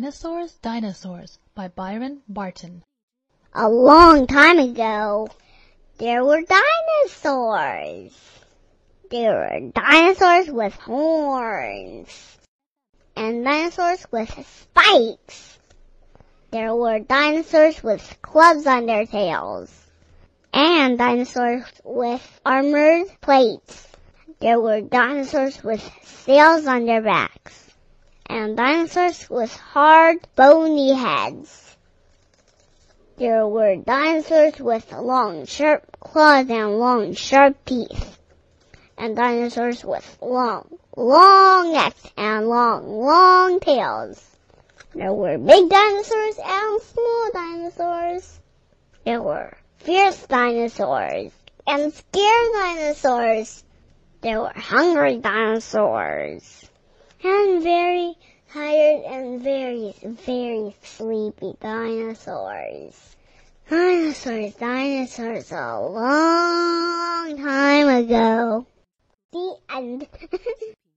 Dinosaurs, Dinosaurs by Byron Barton. A long time ago, there were dinosaurs. There were dinosaurs with horns and dinosaurs with spikes. There were dinosaurs with clubs on their tails and dinosaurs with armored plates. There were dinosaurs with sails on their backs and dinosaurs with hard, bony heads. There were dinosaurs with long, sharp claws and long, sharp teeth. And dinosaurs with long, long necks and long, long tails. There were big dinosaurs and small dinosaurs. There were fierce dinosaurs and scared dinosaurs. There were hungry dinosaurs and very very, sleepy dinosaurs. Dinosaurs, dinosaurs a long time ago. The end.